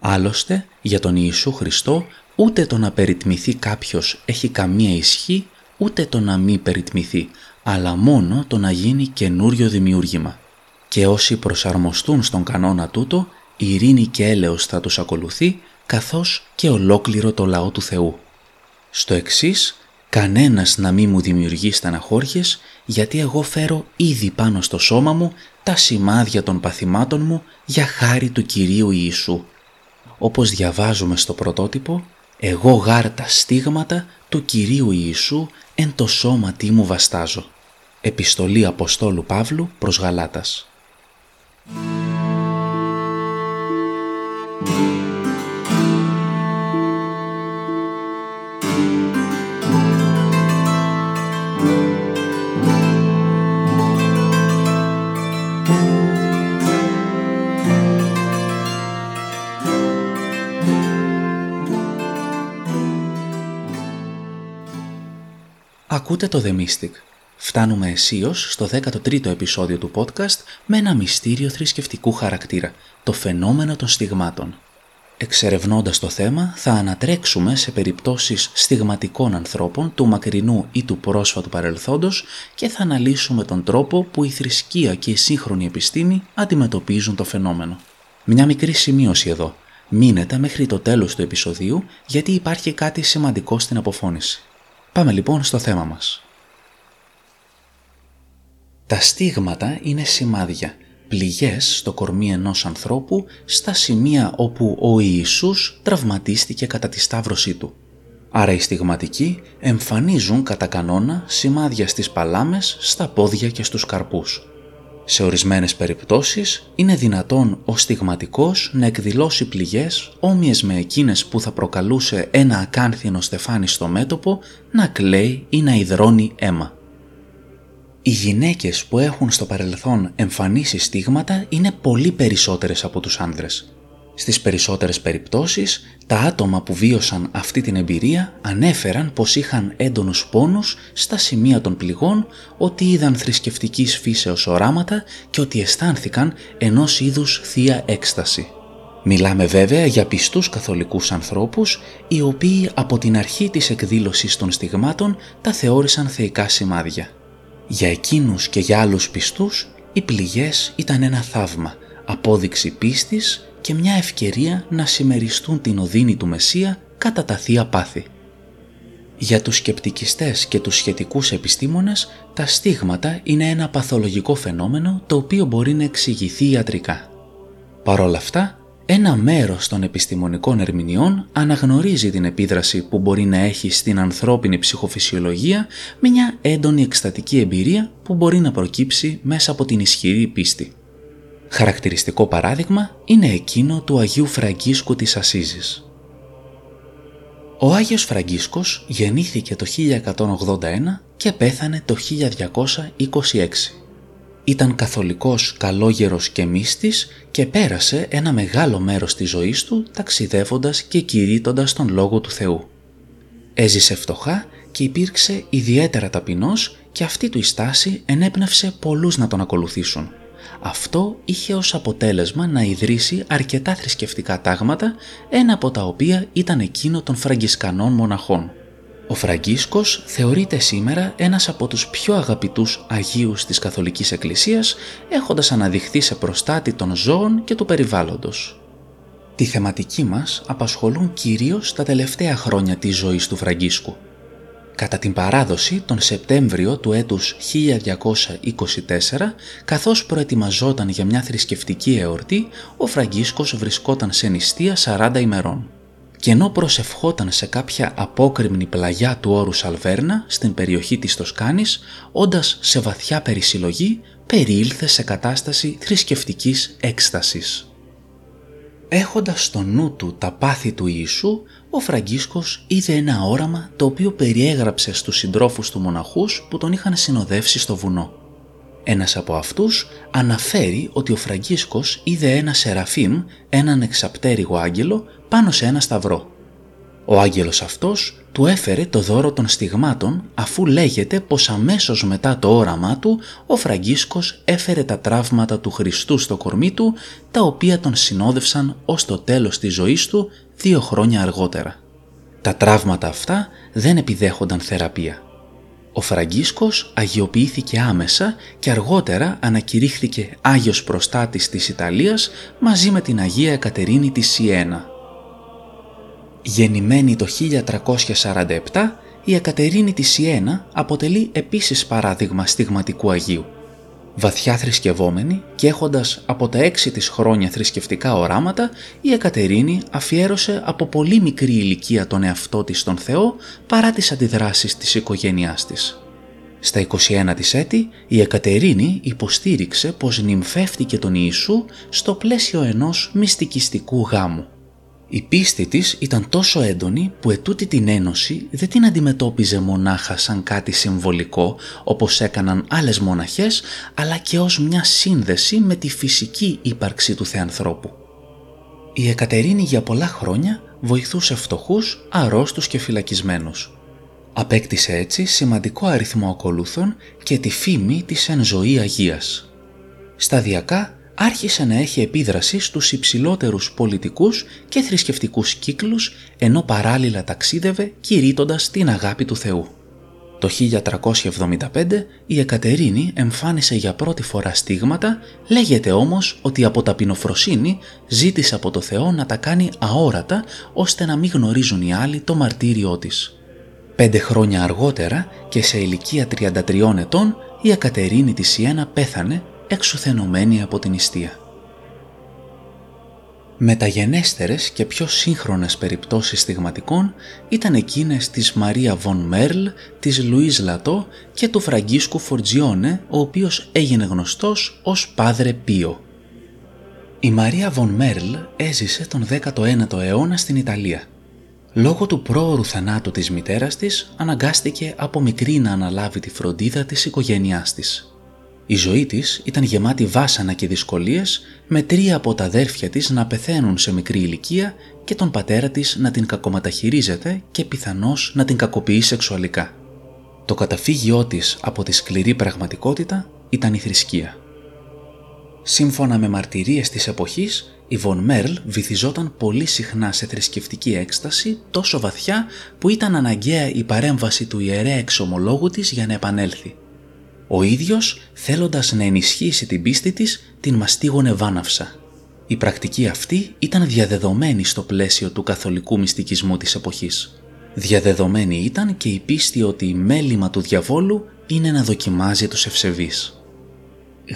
Άλλωστε, για τον Ιησού Χριστό, ούτε το να περιτμηθεί κάποιος έχει καμία ισχύ, ούτε το να μη περιτμηθεί, αλλά μόνο το να γίνει καινούριο δημιούργημα. Και όσοι προσαρμοστούν στον κανόνα τούτο, ειρήνη και έλεος θα τους ακολουθεί, καθώς και ολόκληρο το λαό του Θεού. Στο εξής, κανένας να μη μου δημιουργεί στεναχώριες, γιατί εγώ φέρω ήδη πάνω στο σώμα μου τα σημάδια των παθημάτων μου για χάρη του Κυρίου Ιησού. Όπως διαβάζουμε στο πρωτότυπο, εγώ γάρ τα στίγματα του Κυρίου Ιησού εν το σώματί μου βαστάζω. Επιστολή Αποστόλου Παύλου προς Γαλάτας. Ακούτε το The Mystic. Φτάνουμε αισίως στο 13ο επεισόδιο του podcast με ένα μυστήριο θρησκευτικού χαρακτήρα, το φαινόμενο των στιγμάτων. Εξερευνώντας το θέμα θα ανατρέξουμε σε περιπτώσεις στιγματικών ανθρώπων του μακρινού ή του πρόσφατου παρελθόντος και θα αναλύσουμε τον τρόπο που η θρησκεία και η σύγχρονη επιστήμη αντιμετωπίζουν το φαινόμενο. Μια μικρή σημείωση εδώ. Μείνετε μέχρι το τέλος του επεισοδίου γιατί υπάρχει κάτι σημαντικό στην αποφώνηση. Πάμε λοιπόν στο θέμα μας. Τα στίγματα είναι σημάδια, πληγές στο κορμί ενός ανθρώπου στα σημεία όπου ο Ιησούς τραυματίστηκε κατά τη σταύρωσή του. Άρα οι στιγματικοί εμφανίζουν κατά κανόνα σημάδια στις παλάμες, στα πόδια και στους καρπούς. Σε ορισμένες περιπτώσεις είναι δυνατόν ο στιγματικός να εκδηλώσει πληγές όμοιες με εκείνες που θα προκαλούσε ένα ακάνθινο στεφάνι στο μέτωπο να κλαίει ή να υδρώνει αίμα. Οι γυναίκες που έχουν στο παρελθόν εμφανίσει στίγματα είναι πολύ περισσότερες από τους άνδρες. Στις περισσότερες περιπτώσεις, τα άτομα που βίωσαν αυτή την εμπειρία ανέφεραν πως είχαν έντονους πόνους στα σημεία των πληγών, ότι είδαν θρησκευτικής φύσεως οράματα και ότι αισθάνθηκαν ενός είδους θεία έκσταση. Μιλάμε βέβαια για πιστούς καθολικούς ανθρώπους, οι οποίοι από την αρχή της εκδήλωσης των στιγμάτων τα θεώρησαν θεϊκά σημάδια. Για εκείνους και για άλλους πιστούς, οι πληγές ήταν ένα θαύμα, απόδειξη πίστης και μια ευκαιρία να συμμεριστούν την οδύνη του Μεσσία κατά τα Θεία Πάθη. Για τους σκεπτικιστές και τους σχετικούς επιστήμονες, τα στίγματα είναι ένα παθολογικό φαινόμενο το οποίο μπορεί να εξηγηθεί ιατρικά. Παρ' όλα αυτά, ένα μέρος των επιστημονικών ερμηνεών αναγνωρίζει την επίδραση που μπορεί να έχει στην ανθρώπινη ψυχοφυσιολογία μια έντονη εκστατική εμπειρία που μπορεί να προκύψει μέσα από την ισχυρή πίστη. Χαρακτηριστικό παράδειγμα είναι εκείνο του Αγίου Φραγκίσκου της Ασίζης. Ο Άγιος Φραγκίσκος γεννήθηκε το 1181 και πέθανε το 1226. Ήταν καθολικός καλόγερος και μύστης και πέρασε ένα μεγάλο μέρος της ζωής του ταξιδεύοντας και κηρύττοντας τον Λόγο του Θεού. Έζησε φτωχά και υπήρξε ιδιαίτερα ταπεινός και αυτή του η στάση ενέπνευσε πολλούς να τον ακολουθήσουν. Αυτό είχε ως αποτέλεσμα να ιδρύσει αρκετά θρησκευτικά τάγματα, ένα από τα οποία ήταν εκείνο των φραγκισκανών μοναχών. Ο Φραγκίσκος θεωρείται σήμερα ένας από τους πιο αγαπητούς Αγίους της Καθολικής Εκκλησίας, έχοντας αναδειχθεί σε προστάτη των ζώων και του περιβάλλοντος. Τη θεματική μας απασχολούν κυρίως τα τελευταία χρόνια της ζωής του Φραγκίσκου – Κατά την παράδοση, τον Σεπτέμβριο του έτους 1224, καθώς προετοιμαζόταν για μια θρησκευτική εορτή, ο Φραγκίσκος βρισκόταν σε νηστεία 40 ημερών. Και ενώ προσευχόταν σε κάποια απόκρημνη πλαγιά του όρου Σαλβέρνα, στην περιοχή της Τοσκάνης, όντας σε βαθιά περισυλλογή, περιήλθε σε κατάσταση θρησκευτικής έκστασης. Έχοντας στο νου του τα πάθη του Ιησού, ο Φραγκίσκος είδε ένα όραμα το οποίο περιέγραψε στους συντρόφους του μοναχούς που τον είχαν συνοδεύσει στο βουνό. Ένας από αυτούς αναφέρει ότι ο Φραγκίσκος είδε ένα σεραφείμ, έναν εξαπτέρυγο άγγελο, πάνω σε ένα σταυρό. Ο άγγελος αυτός του έφερε το δώρο των στιγμάτων αφού λέγεται πως αμέσως μετά το όραμά του ο Φραγκίσκος έφερε τα τραύματα του Χριστού στο κορμί του τα οποία τον συνόδευσαν ως το τέλος της ζωής του δύο χρόνια αργότερα. Τα τραύματα αυτά δεν επιδέχονταν θεραπεία. Ο Φραγκίσκος αγιοποιήθηκε άμεσα και αργότερα ανακηρύχθηκε Άγιος Προστάτης της Ιταλίας μαζί με την Αγία Εκατερίνη της Σιένα. Γεννημένη το 1347, η Εκατερίνη της Σιένα αποτελεί επίσης παράδειγμα στιγματικού Αγίου. Βαθιά θρησκευόμενη και έχοντας από τα έξι της χρόνια θρησκευτικά οράματα, η Εκατερίνη αφιέρωσε από πολύ μικρή ηλικία τον εαυτό της στον Θεό παρά τις αντιδράσεις της οικογένειάς της. Στα 21 της έτη, η Εκατερίνη υποστήριξε πως νυμφεύτηκε τον Ιησού στο πλαίσιο ενός μυστικιστικού γάμου. Η πίστη της ήταν τόσο έντονη που ετούτη την ένωση δεν την αντιμετώπιζε μονάχα σαν κάτι συμβολικό όπως έκαναν άλλες μοναχές αλλά και ως μια σύνδεση με τη φυσική ύπαρξη του Θεανθρώπου. Η Εκατερίνη για πολλά χρόνια βοηθούσε φτωχούς, αρρώστους και φυλακισμένους. Απέκτησε έτσι σημαντικό αριθμό ακολούθων και τη φήμη της εν ζωή Αγίας. Σταδιακά άρχισε να έχει επίδραση στους υψηλότερους πολιτικούς και θρησκευτικούς κύκλους ενώ παράλληλα ταξίδευε κηρύττοντας την αγάπη του Θεού. Το 1375 η Εκατερίνη εμφάνισε για πρώτη φορά στίγματα, λέγεται όμως ότι από ταπεινοφροσύνη ζήτησε από το Θεό να τα κάνει αόρατα ώστε να μην γνωρίζουν οι άλλοι το μαρτύριό της. Πέντε χρόνια αργότερα και σε ηλικία 33 ετών η Εκατερίνη της Σιένα πέθανε εξουθενωμένη από την ιστία. Μεταγενέστερες και πιο σύγχρονες περιπτώσεις στιγματικών ήταν εκείνες της Μαρία Βον Μέρλ, της Λουίς Λατό και του Φραγκίσκου Φορτζιόνε, ο οποίος έγινε γνωστός ως Πάδρε Πίο. Η Μαρία Βον Μέρλ έζησε τον 19ο αιώνα στην Ιταλία. Λόγω του πρόωρου θανάτου της μητέρας της, αναγκάστηκε από μικρή να αναλάβει τη φροντίδα της οικογένειάς της. Η ζωή της ήταν γεμάτη βάσανα και δυσκολίες με τρία από τα αδέρφια της να πεθαίνουν σε μικρή ηλικία και τον πατέρα της να την κακομεταχειρίζεται και πιθανώς να την κακοποιεί σεξουαλικά. Το καταφύγιό της από τη σκληρή πραγματικότητα ήταν η θρησκεία. Σύμφωνα με μαρτυρίες της εποχής, η Βον Μέρλ βυθιζόταν πολύ συχνά σε θρησκευτική έκσταση τόσο βαθιά που ήταν αναγκαία η παρέμβαση του ιερέα εξομολόγου της για να επανέλθει. Ο ίδιος, θέλοντας να ενισχύσει την πίστη της, την μαστίγωνε βάναυσα. Η πρακτική αυτή ήταν διαδεδομένη στο πλαίσιο του καθολικού μυστικισμού της εποχής. Διαδεδομένη ήταν και η πίστη ότι η μέλημα του διαβόλου είναι να δοκιμάζει τους ευσεβείς.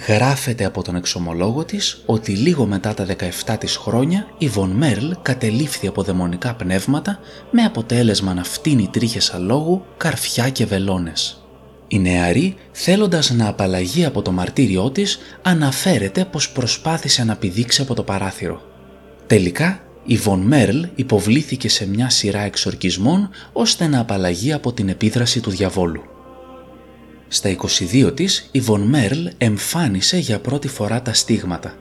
Γράφεται από τον εξομολόγο της ότι λίγο μετά τα 17 της χρόνια η Βον Μέρλ κατελήφθη από δαιμονικά πνεύματα με αποτέλεσμα να φτύνει τρίχες αλόγου, καρφιά και βελόνες. Η νεαρή, θέλοντας να απαλλαγεί από το μαρτύριό της, αναφέρεται πως προσπάθησε να πηδήξει από το παράθυρο. Τελικά, η Βον Μέρλ υποβλήθηκε σε μια σειρά εξορκισμών ώστε να απαλλαγεί από την επίδραση του διαβόλου. Στα 22 της, η Βον Μέρλ εμφάνισε για πρώτη φορά τα στίγματα.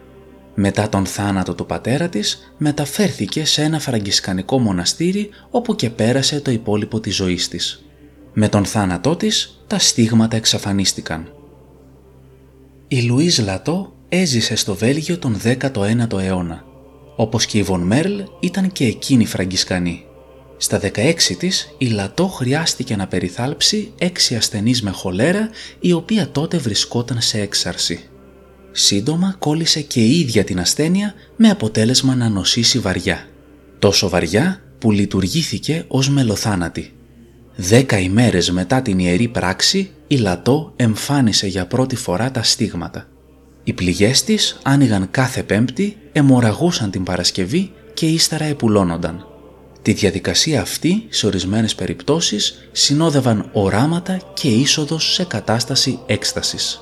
Μετά τον θάνατο του πατέρα της, μεταφέρθηκε σε ένα φραγκισκανικό μοναστήρι όπου και πέρασε το υπόλοιπο της ζωής της. Με τον θάνατό της, τα στίγματα εξαφανίστηκαν. Η Λουίζ Λατό έζησε στο Βέλγιο τον 19ο αιώνα. Όπως και η Βον Μέρλ ήταν και εκείνη φραγκισκανή. Στα 16 της, η Λατό χρειάστηκε να περιθάλψει έξι ασθενείς με χολέρα, η οποία τότε βρισκόταν σε έξαρση. Σύντομα κόλλησε και η ίδια την ασθένεια με αποτέλεσμα να νοσήσει βαριά. Τόσο βαριά που λειτουργήθηκε ως μελοθάνατη. Δέκα ημέρες μετά την ιερή πράξη, η Λατό εμφάνισε για πρώτη φορά τα στίγματα. Οι πληγές της άνοιγαν κάθε πέμπτη, εμοραγούσαν την Παρασκευή και ύστερα επουλώνονταν. Τη διαδικασία αυτή, σε ορισμένες περιπτώσεις, συνόδευαν οράματα και είσοδος σε κατάσταση έκστασης.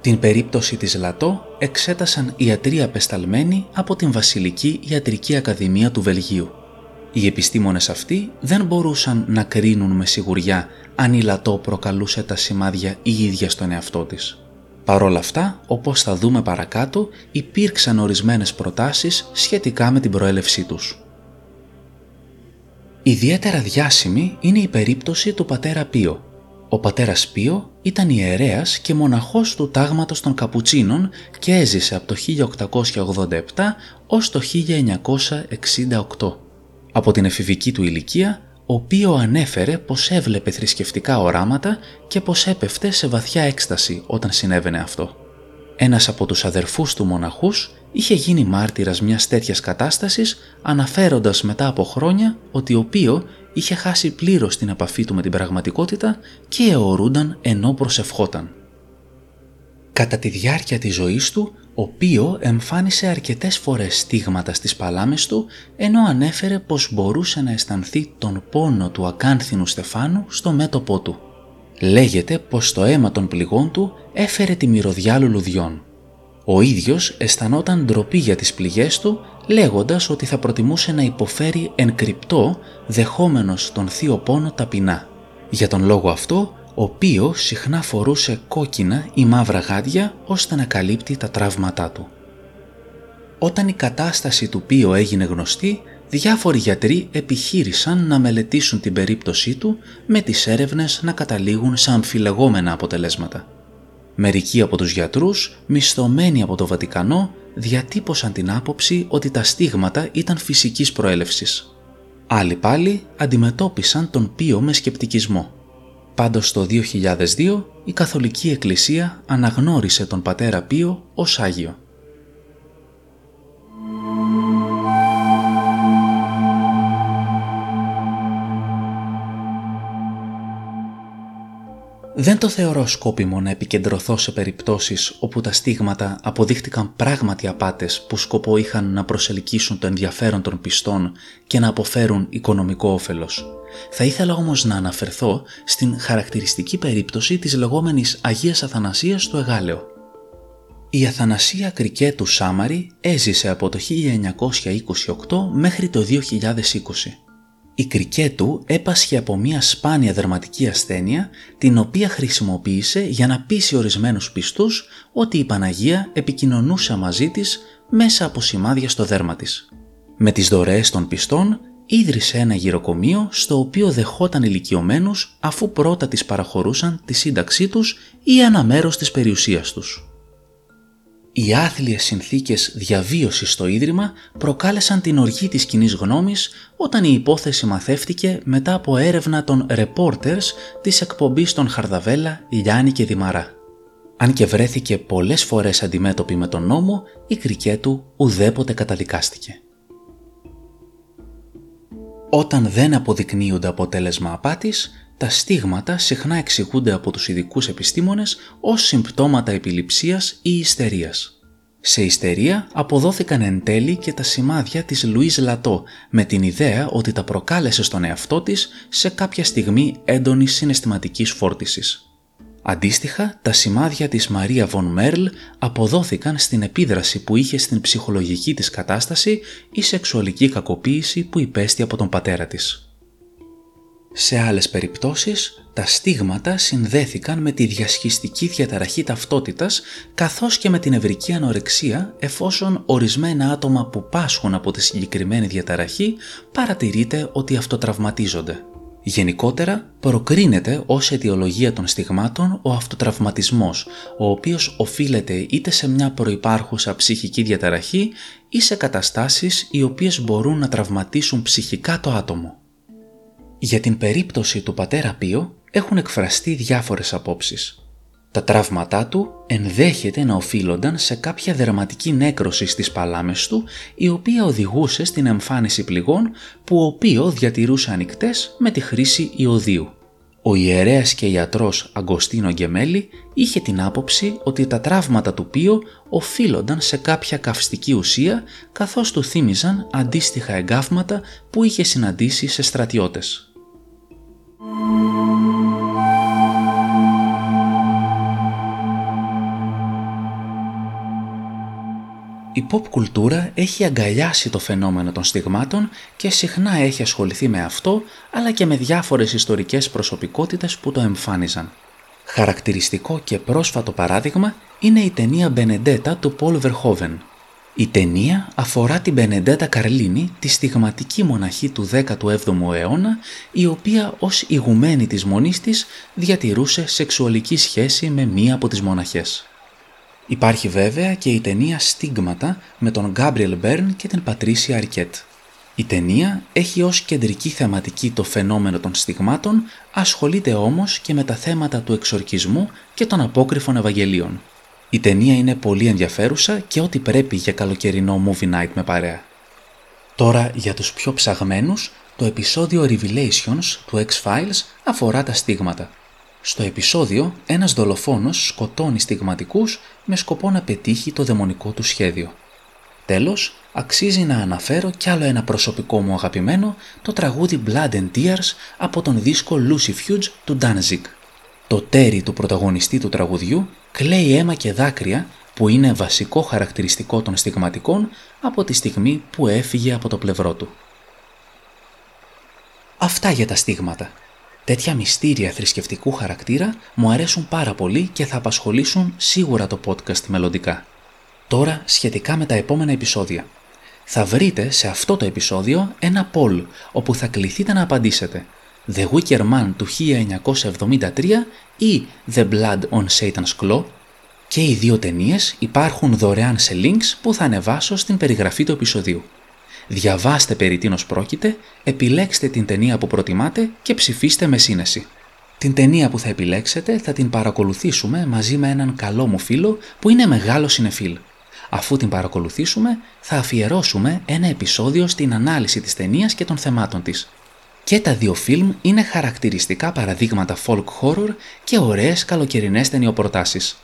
Την περίπτωση της Λατό εξέτασαν ιατροί απεσταλμένοι από την Βασιλική Ιατρική Ακαδημία του Βελγίου. Οι επιστήμονες αυτοί δεν μπορούσαν να κρίνουν με σιγουριά αν η Λατό προκαλούσε τα σημάδια η ίδια στον εαυτό της. Παρ' όλα αυτά, όπως θα δούμε παρακάτω, υπήρξαν ορισμένες προτάσεις σχετικά με την προέλευσή τους. Ιδιαίτερα διάσημη είναι η περίπτωση του πατέρα Πίο. Ο πατέρας Πίο ήταν ιερέας και μοναχός του τάγματος των Καπουτσίνων και έζησε από το 1887 ως το 1968. Από την εφηβική του ηλικία, ο Πίο ανέφερε πως έβλεπε θρησκευτικά οράματα και πως έπεφτε σε βαθιά έκσταση όταν συνέβαινε αυτό. Ένας από τους αδερφούς του μοναχούς είχε γίνει μάρτυρας μιας τέτοιας κατάστασης αναφέροντας μετά από χρόνια ότι ο Πίο είχε χάσει πλήρως την επαφή του με την πραγματικότητα και αιωρούνταν ενώ προσευχόταν. Κατά τη διάρκεια της ζωής του, ο Πίο εμφάνισε αρκετές φορές στίγματα στις παλάμες του, ενώ ανέφερε πως μπορούσε να αισθανθεί τον πόνο του ακάνθινου στεφάνου στο μέτωπό του. Λέγεται πως το αίμα των πληγών του έφερε τη μυρωδιά λουλουδιών. Ο ίδιος αισθανόταν ντροπή για τις πληγές του, λέγοντας ότι θα προτιμούσε να υποφέρει εν κρυπτό, δεχόμενος τον θείο πόνο ταπεινά. Για τον λόγο αυτό, ο Πίο συχνά φορούσε κόκκινα ή μαύρα γάντια ώστε να καλύπτει τα τραύματά του. Όταν η κατάσταση του Πίο έγινε γνωστή, διάφοροι γιατροί επιχείρησαν να μελετήσουν την περίπτωσή του με τις έρευνες να καταλήγουν σε αμφιλεγόμενα αποτελέσματα. Μερικοί από τους γιατρούς, μισθωμένοι από το Βατικανό, διατύπωσαν την άποψη ότι τα στίγματα ήταν φυσικής προέλευσης. Άλλοι πάλι αντιμετώπισαν τον Πίο με σκεπτικισμό. Πάντως το 2002 η Καθολική Εκκλησία αναγνώρισε τον πατέρα Πίο ως Άγιο. Δεν το θεωρώ σκόπιμο να επικεντρωθώ σε περιπτώσεις όπου τα στίγματα αποδείχτηκαν πράγματι απάτες που σκοπό είχαν να προσελκύσουν το ενδιαφέρον των πιστών και να αποφέρουν οικονομικό όφελος. Θα ήθελα όμως να αναφερθώ στην χαρακτηριστική περίπτωση της λεγόμενης Αγίας Αθανασίας του Εγάλεο. Η Αθανασία Κρικέτου Σάμαρη έζησε από το 1928 μέχρι το 2020. Η Κρικέτου έπασχε από μια σπάνια δερματική ασθένεια την οποία χρησιμοποίησε για να πείσει ορισμένους πιστούς ότι η Παναγία επικοινωνούσε μαζί της μέσα από σημάδια στο δέρμα της. Με τις δωρεές των πιστών ίδρυσε ένα γυροκομείο στο οποίο δεχόταν ηλικιωμένους αφού πρώτα τις παραχωρούσαν τη σύνταξή τους ή ένα μέρος της περιουσίας τους. Οι άθλιες συνθήκες διαβίωσης στο Ίδρυμα προκάλεσαν την οργή της κοινή γνώμης όταν η υπόθεση μαθεύτηκε μετά από έρευνα των reporters της εκπομπής των Χαρδαβέλα, Λιάννη και Δημαρά. Αν και βρέθηκε πολλές φορές αντιμέτωπη με τον νόμο, η κρικέτου ουδέποτε καταδικάστηκε. Όταν δεν αποδεικνύονται αποτέλεσμα απάτης, τα στίγματα συχνά εξηγούνται από τους ειδικούς επιστήμονες ως συμπτώματα επιληψίας ή ιστερίας. Σε ιστερία αποδόθηκαν εν τέλει και τα σημάδια της Λουίς Λατό με την ιδέα ότι τα προκάλεσε στον εαυτό της σε κάποια στιγμή έντονης συναισθηματικής φόρτισης. Αντίστοιχα, τα σημάδια της Μαρία Βον Μέρλ αποδόθηκαν στην επίδραση που είχε στην ψυχολογική της κατάσταση ή σεξουαλική κακοποίηση που υπέστη από τον πατέρα της. Σε άλλες περιπτώσεις, τα στίγματα συνδέθηκαν με τη διασχιστική διαταραχή ταυτότητας καθώς και με την ευρική ανορεξία εφόσον ορισμένα άτομα που πάσχουν από τη συγκεκριμένη διαταραχή παρατηρείται ότι αυτοτραυματίζονται. Γενικότερα, προκρίνεται ως αιτιολογία των στιγμάτων ο αυτοτραυματισμός, ο οποίος οφείλεται είτε σε μια προϋπάρχουσα ψυχική διαταραχή ή σε καταστάσεις οι οποίες μπορούν να τραυματίσουν ψυχικά το άτομο. Για την περίπτωση του πατέρα Πίο έχουν εκφραστεί διάφορες απόψεις. Τα τραύματά του ενδέχεται να οφείλονταν σε κάποια δερματική νέκρωση στις παλάμες του η οποία οδηγούσε στην εμφάνιση πληγών που ο οποίο διατηρούσε ανοιχτές με τη χρήση ιωδίου. Ο ιερέας και ιατρός Αγκοστίνο Γκεμέλη είχε την άποψη ότι τα τραύματα του Πίο οφείλονταν σε κάποια καυστική ουσία καθώς του θύμιζαν αντίστοιχα εγκάφματα που είχε συναντήσει σε στρατιώτες. Η pop κουλτούρα έχει αγκαλιάσει το φαινόμενο των στιγμάτων και συχνά έχει ασχοληθεί με αυτό αλλά και με διάφορες ιστορικές προσωπικότητες που το εμφάνιζαν. Χαρακτηριστικό και πρόσφατο παράδειγμα είναι η ταινία Benedetta του Paul Verhoeven. Η ταινία αφορά την Μπενεντέτα Καρλίνη, τη στιγματική μοναχή του 17ου αιώνα, η οποία ως ηγουμένη της μονής της διατηρούσε σεξουαλική σχέση με μία από τις μοναχές. Υπάρχει βέβαια και η ταινία «Στίγματα» με τον Γκάμπριελ Μπέρν και την Πατρίσια Αρκέτ. Η ταινία έχει ως κεντρική θεματική το φαινόμενο των στιγμάτων, ασχολείται όμως και με τα θέματα του εξορκισμού και των απόκριφων Ευαγγελίων. Η ταινία είναι πολύ ενδιαφέρουσα και ό,τι πρέπει για καλοκαιρινό movie night με παρέα. Τώρα για τους πιο ψαγμένους, το επεισόδιο Revelations του X-Files αφορά τα στίγματα. Στο επεισόδιο, ένας δολοφόνος σκοτώνει στιγματικούς με σκοπό να πετύχει το δαιμονικό του σχέδιο. Τέλος, αξίζει να αναφέρω κι άλλο ένα προσωπικό μου αγαπημένο, το τραγούδι Blood and Tears από τον δίσκο Lucy Fuge του Danzig. Το τέρι του πρωταγωνιστή του τραγουδιού κλαίει αίμα και δάκρυα που είναι βασικό χαρακτηριστικό των στιγματικών από τη στιγμή που έφυγε από το πλευρό του. Αυτά για τα στίγματα. Τέτοια μυστήρια θρησκευτικού χαρακτήρα μου αρέσουν πάρα πολύ και θα απασχολήσουν σίγουρα το podcast μελλοντικά. Τώρα σχετικά με τα επόμενα επεισόδια. Θα βρείτε σε αυτό το επεισόδιο ένα poll όπου θα κληθείτε να απαντήσετε The Wicker Man του 1973 ή The Blood on Satan's Claw και οι δύο ταινίες υπάρχουν δωρεάν σε links που θα ανεβάσω στην περιγραφή του επεισοδίου. Διαβάστε περί τίνος πρόκειται, επιλέξτε την ταινία που προτιμάτε και ψηφίστε με σύνεση. Την ταινία που θα επιλέξετε θα την παρακολουθήσουμε μαζί με έναν καλό μου φίλο που είναι μεγάλο συνεφίλ. Αφού την παρακολουθήσουμε, θα αφιερώσουμε ένα επεισόδιο στην ανάλυση της ταινίας και των θεμάτων της. Και τα δύο φιλμ είναι χαρακτηριστικά παραδείγματα folk horror και ωραίες καλοκαιρινές ταινιοπροτάσεις.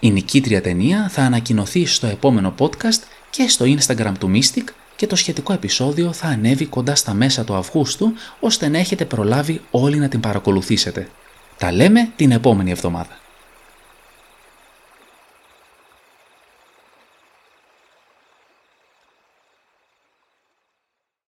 Η νικήτρια ταινία θα ανακοινωθεί στο επόμενο podcast και στο Instagram του Mystic και το σχετικό επεισόδιο θα ανέβει κοντά στα μέσα του Αυγούστου ώστε να έχετε προλάβει όλοι να την παρακολουθήσετε. Τα λέμε την επόμενη εβδομάδα.